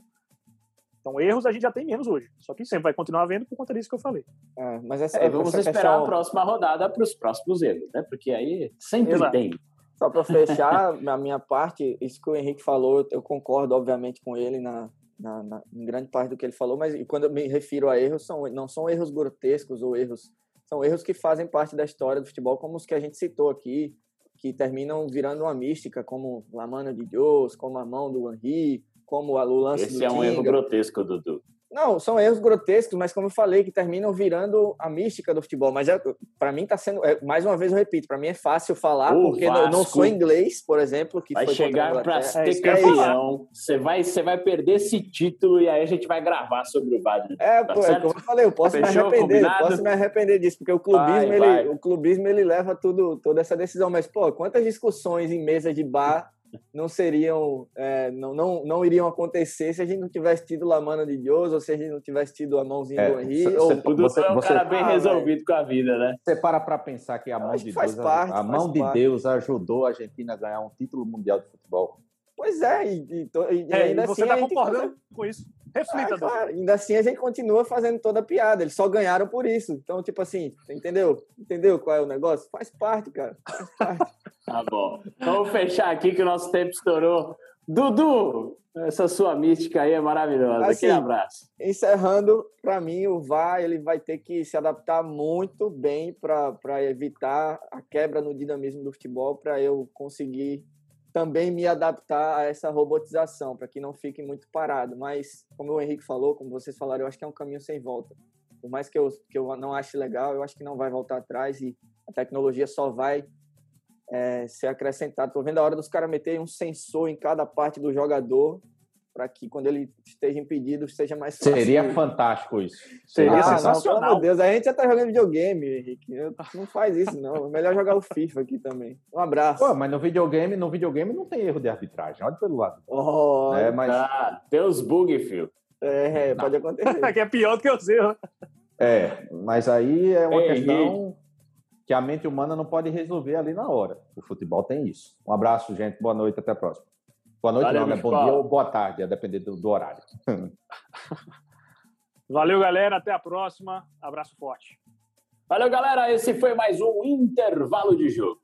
Então, erros a gente já tem menos hoje. Só que sempre vai continuar havendo por conta disso que eu falei. É, mas essa, é, vamos essa esperar questão... a próxima rodada para os próximos erros, né? Porque aí sempre Exato. tem. Só para fechar, <laughs> a minha parte, isso que o Henrique falou, eu concordo, obviamente, com ele na, na, na, em grande parte do que ele falou, mas quando eu me refiro a erros, são, não são erros grotescos ou erros. São erros que fazem parte da história do futebol, como os que a gente citou aqui, que terminam virando uma mística, como La Mano de Deus, como a mão do Henri, como o lance Esse do é um erro grotesco, Dudu. Não, são erros grotescos, mas como eu falei, que terminam virando a mística do futebol. Mas é, para mim está sendo, é, mais uma vez eu repito, para mim é fácil falar o porque Vasco eu não sou inglês, por exemplo, que vai chegar para ser é campeão. Você vai, você vai perder esse título e aí a gente vai gravar sobre o Vasco. É, tá pô, é como eu falei, eu posso Fechou, me arrepender, eu posso me arrepender disso, porque o clubismo vai, ele, vai. o clubismo ele leva tudo, toda essa decisão. Mas pô, quantas discussões em mesa de bar não seriam, é, não, não, não iriam acontecer se a gente não tivesse tido Lamana de Deus, ou se a gente não tivesse tido a mãozinha é, do Henri. Ou... Tudo você, é um cara bem ah, resolvido com a vida, né? Você para para pensar que a mão de Deus, parte, a mão de parte. Deus ajudou a Argentina a ganhar um título mundial de futebol. Pois é, e, e, e é, ainda você está assim concordando com isso. Reflita, ah, claro, ainda assim a gente continua fazendo toda a piada. Eles só ganharam por isso. Então, tipo assim, entendeu? Entendeu qual é o negócio? Faz parte, cara. Faz parte. Tá bom. Vamos fechar aqui que o nosso tempo estourou. Dudu, essa sua mística aí é maravilhosa. Assim, Aquele abraço. Encerrando, para mim, o VAR ele vai ter que se adaptar muito bem para evitar a quebra no dinamismo do futebol, para eu conseguir também me adaptar a essa robotização, para que não fique muito parado. Mas, como o Henrique falou, como vocês falaram, eu acho que é um caminho sem volta. Por mais que eu, que eu não ache legal, eu acho que não vai voltar atrás e a tecnologia só vai é, ser acrescentada. Estou vendo a hora dos caras meterem um sensor em cada parte do jogador para que quando ele esteja impedido seja mais fácil. Seria fantástico isso. Seria ah, sensacional. Não, pelo Deus, a gente já tá jogando videogame, Henrique. Não faz isso, não. É melhor jogar o FIFA aqui também. Um abraço. Pô, mas no videogame, no videogame não tem erro de arbitragem. Olha pelo lado. Oh, é, mas... Ah, tem os bugs, filho. É, pode acontecer. <laughs> que é pior do que os erros. É, mas aí é uma Ei, questão que a mente humana não pode resolver ali na hora. O futebol tem isso. Um abraço, gente. Boa noite, até a próxima. Boa noite, Valeu, não, né? Bom dia ou boa tarde, a depender do, do horário. <laughs> Valeu, galera. Até a próxima. Abraço forte. Valeu, galera. Esse foi mais um intervalo de jogo.